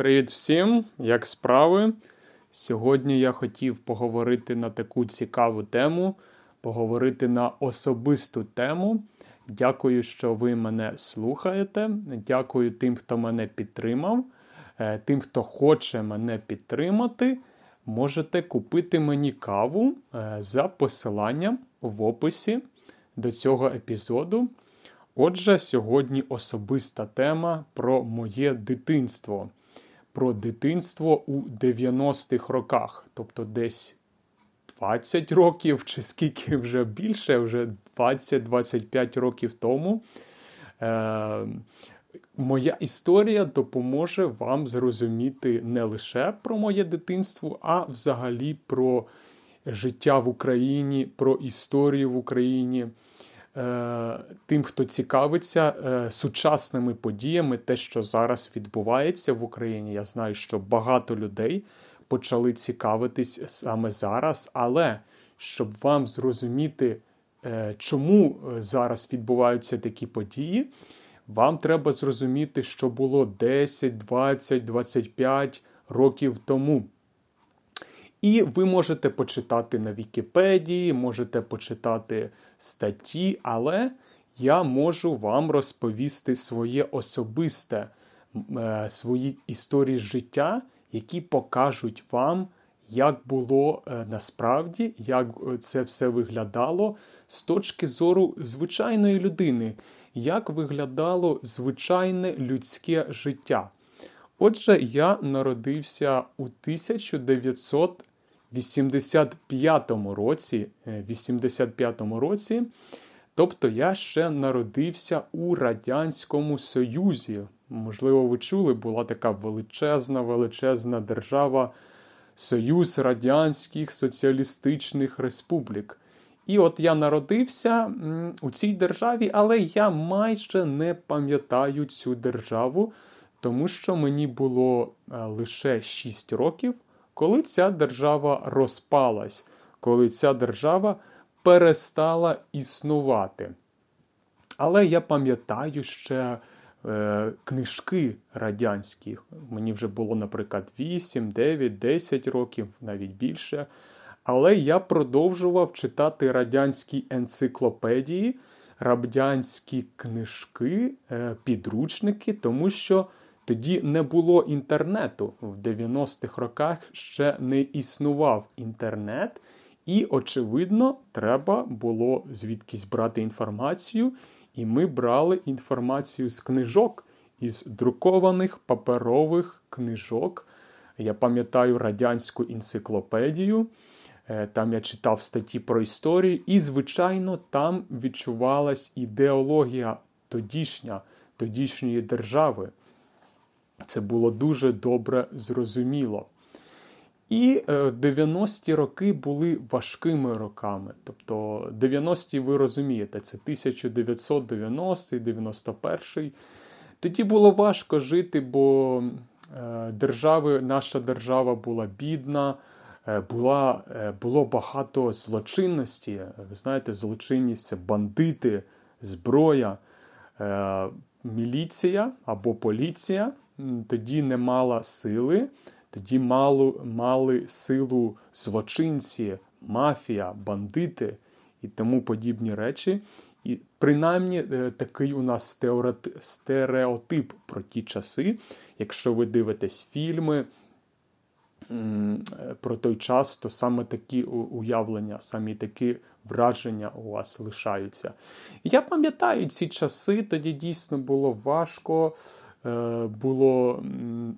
Привіт всім! Як справи? Сьогодні я хотів поговорити на таку цікаву тему, поговорити на особисту тему. Дякую, що ви мене слухаєте. Дякую тим, хто мене підтримав. Е, тим, хто хоче мене підтримати, можете купити мені каву е, за посиланням в описі до цього епізоду. Отже, сьогодні особиста тема про моє дитинство. Про дитинство у 90-х роках, тобто десь 20 років, чи скільки вже більше, вже 20-25 років тому. Е, Моя історія допоможе вам зрозуміти не лише про моє дитинство, а взагалі про життя в Україні, про історію в Україні. Е, тим, хто цікавиться е, сучасними подіями, те, що зараз відбувається в Україні. Я знаю, що багато людей почали цікавитись саме зараз, але щоб вам зрозуміти, е, чому зараз відбуваються такі події, вам треба зрозуміти, що було 10, 20, 25 років тому. І ви можете почитати на Вікіпедії, можете почитати статті, але я можу вам розповісти своє особисте, е, свої історії життя, які покажуть вам, як було е, насправді, як це все виглядало з точки зору звичайної людини, як виглядало звичайне людське життя. Отже, я народився у 1900 85-му році, 85-му е, році, тобто я ще народився у Радянському Союзі. Можливо, ви чули, була така величезна, величезна держава, Союз Радянських Соціалістичних Республік. І от я народився у цій державі, але я майже не пам'ятаю цю державу, тому що мені було е, лише 6 років коли ця держава розпалась, коли ця держава перестала існувати. Але я пам'ятаю ще е, книжки радянські. Мені вже було, наприклад, 8, 9, 10 років, навіть більше. Але я продовжував читати радянські енциклопедії, радянські книжки, е, підручники, тому що тоді не було інтернету. В 90-х роках ще не існував інтернет, і, очевидно, треба було звідкись брати інформацію. І ми брали інформацію з книжок, із друкованих паперових книжок. Я пам'ятаю радянську енциклопедію. Е, там я читав статті про історію, і, звичайно, там відчувалась ідеологія тодішня, тодішньої держави. Це було дуже добре зрозуміло. І 90-ті е, роки були важкими роками. Тобто 90-ті, ви розумієте, це 1990 91-й. Тоді було важко жити, бо е, держави, наша держава була бідна, е, була, було багато злочинності. Ви знаєте, злочинність бандити, зброя, міліція або поліція тоді не мала сили, тоді мало, мали силу злочинці, мафія, бандити і тому подібні речі. І принаймні е, такий у нас стереотип про ті часи. Якщо ви дивитесь фільми про той час, то саме такі уявлення, самі такі враження у вас лишаються. Я пам'ятаю ці часи, тоді дійсно було важко. Е, було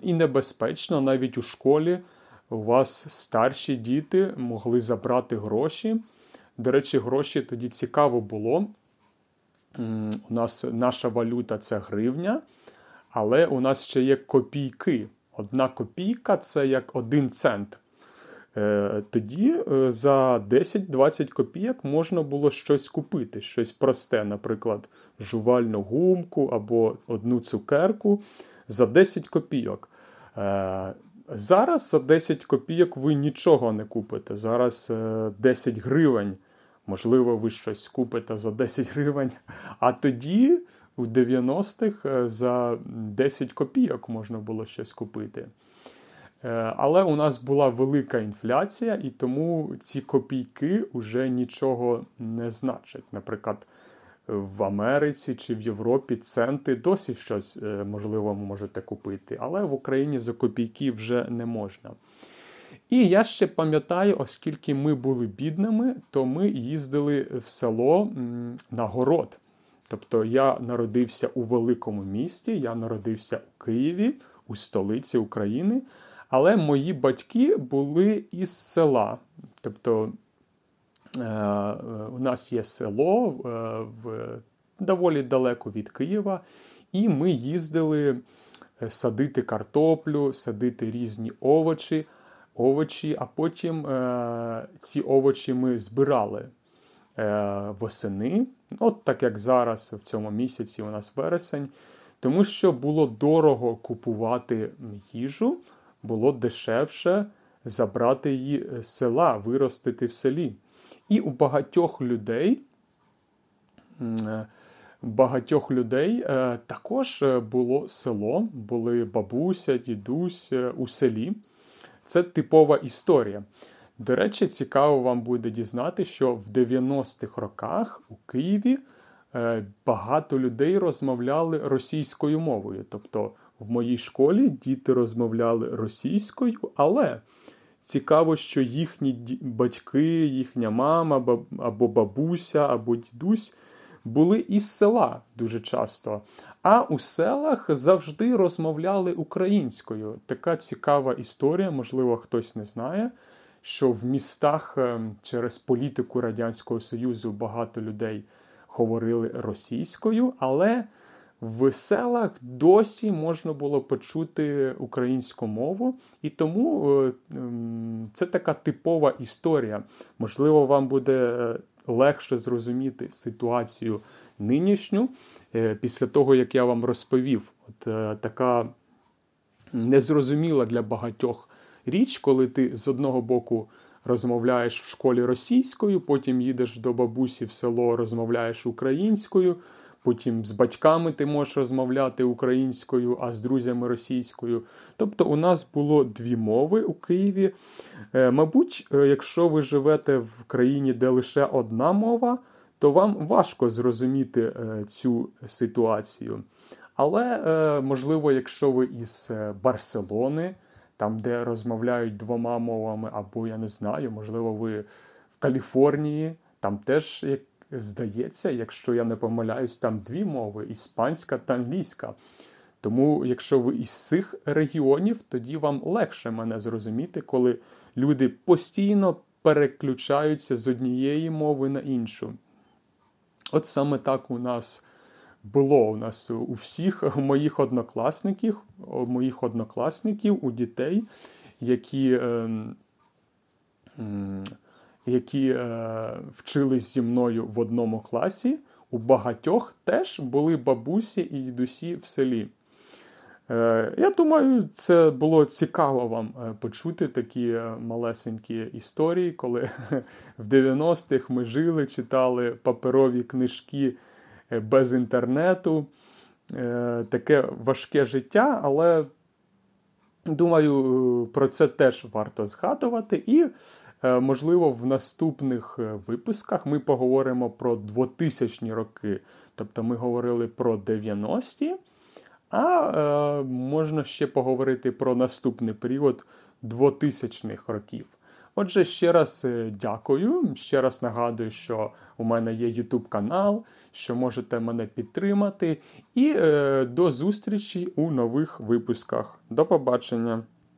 і небезпечно навіть у школі. У вас старші діти могли забрати гроші. До речі, гроші тоді цікаво було. У нас наша валюта це гривня, але у нас ще є копійки. Одна копійка це як один цент. Е, тоді е, за 10-20 копійок можна було щось купити, щось просте, наприклад, жувальну гумку або одну цукерку за 10 копійок. Е, зараз за 10 копійок ви нічого не купите. Зараз 10 гривень. Можливо, ви щось купите за 10 гривень. А тоді у 90-х е, за 10 копійок можна було щось купити. Е, але у нас була велика інфляція, і тому ці копійки вже нічого не значать. Наприклад, в Америці чи в Європі центи досі щось е, можливо можете купити, але в Україні за копійки вже не можна. І я ще пам'ятаю, оскільки ми були бідними, то ми їздили в село на город. Тобто я народився у великому місті, я народився у Києві, у столиці України. Але мої батьки були із села. Тобто е, у нас є село е, в доволі далеко від Києва, і ми їздили е, садити картоплю, садити різні овочі, овочі а потім ці овочі ми збирали восени. От так як зараз, в цьому місяці, у нас вересень, тому що було дорого купувати їжу було дешевше забрати її з села, виростити в селі. І у багатьох людей. Е, багатьох людей е, також е, було село, були бабуся, дідусь у селі. Це типова історія. До речі, цікаво вам буде дізнати, що в 90-х роках у Києві багато людей розмовляли російською мовою. Тобто в моїй школі діти розмовляли російською, але цікаво, що їхні батьки, їхня мама або бабуся, або дідусь були із села дуже часто. А у селах завжди розмовляли українською. Така цікава історія, можливо, хтось не знає, що в містах ем, через політику Радянського Союзу багато людей говорили російською, але в селах досі можна було почути українську мову, і тому е, це така типова історія. Можливо, вам буде е, легше зрозуміти ситуацію нинішню е, після того, як я вам розповів. От така незрозуміла для багатьох річ, коли ти з одного боку. Розмовляєш в школі російською, потім їдеш до бабусі в село, розмовляєш українською, Потім з батьками ти можеш розмовляти українською, а з друзями російською. Тобто у нас було дві мови у Києві. Е, мабуть, е, якщо ви живете в країні, де лише одна мова, то вам важко зрозуміти е, цю ситуацію. Але, можливо, якщо ви із Барселони, там, де розмовляють двома мовами, або я не знаю, можливо, ви в Каліфорнії, там теж здається, якщо я не помиляюсь, там дві мови іспанська та англійська. Тому, якщо ви із цих регіонів, тоді вам легше мене зрозуміти, коли люди постійно переключаються з однієї мови на іншу. От саме так у нас було у нас у всіх моїх однокласників, моїх однокласників, у дітей, які. Е, які е, вчились зі мною в одному класі, у багатьох теж були бабусі і дідусі в селі. Е, Я думаю, це було цікаво вам е, почути такі е, малесенькі історії, коли в 90-х ми жили, читали паперові книжки е, без інтернету. Таке важке життя, але. Думаю, про це теж варто згадувати. І Е, можливо, в наступних е, випусках ми поговоримо про 2000-ні роки. Тобто ми говорили про 90-ті, а е, можна ще поговорити про наступний період 2000-х років. Отже, ще раз е, дякую. Ще раз нагадую, що у мене є YouTube канал, що можете мене підтримати. І е, до зустрічі у нових випусках. До побачення!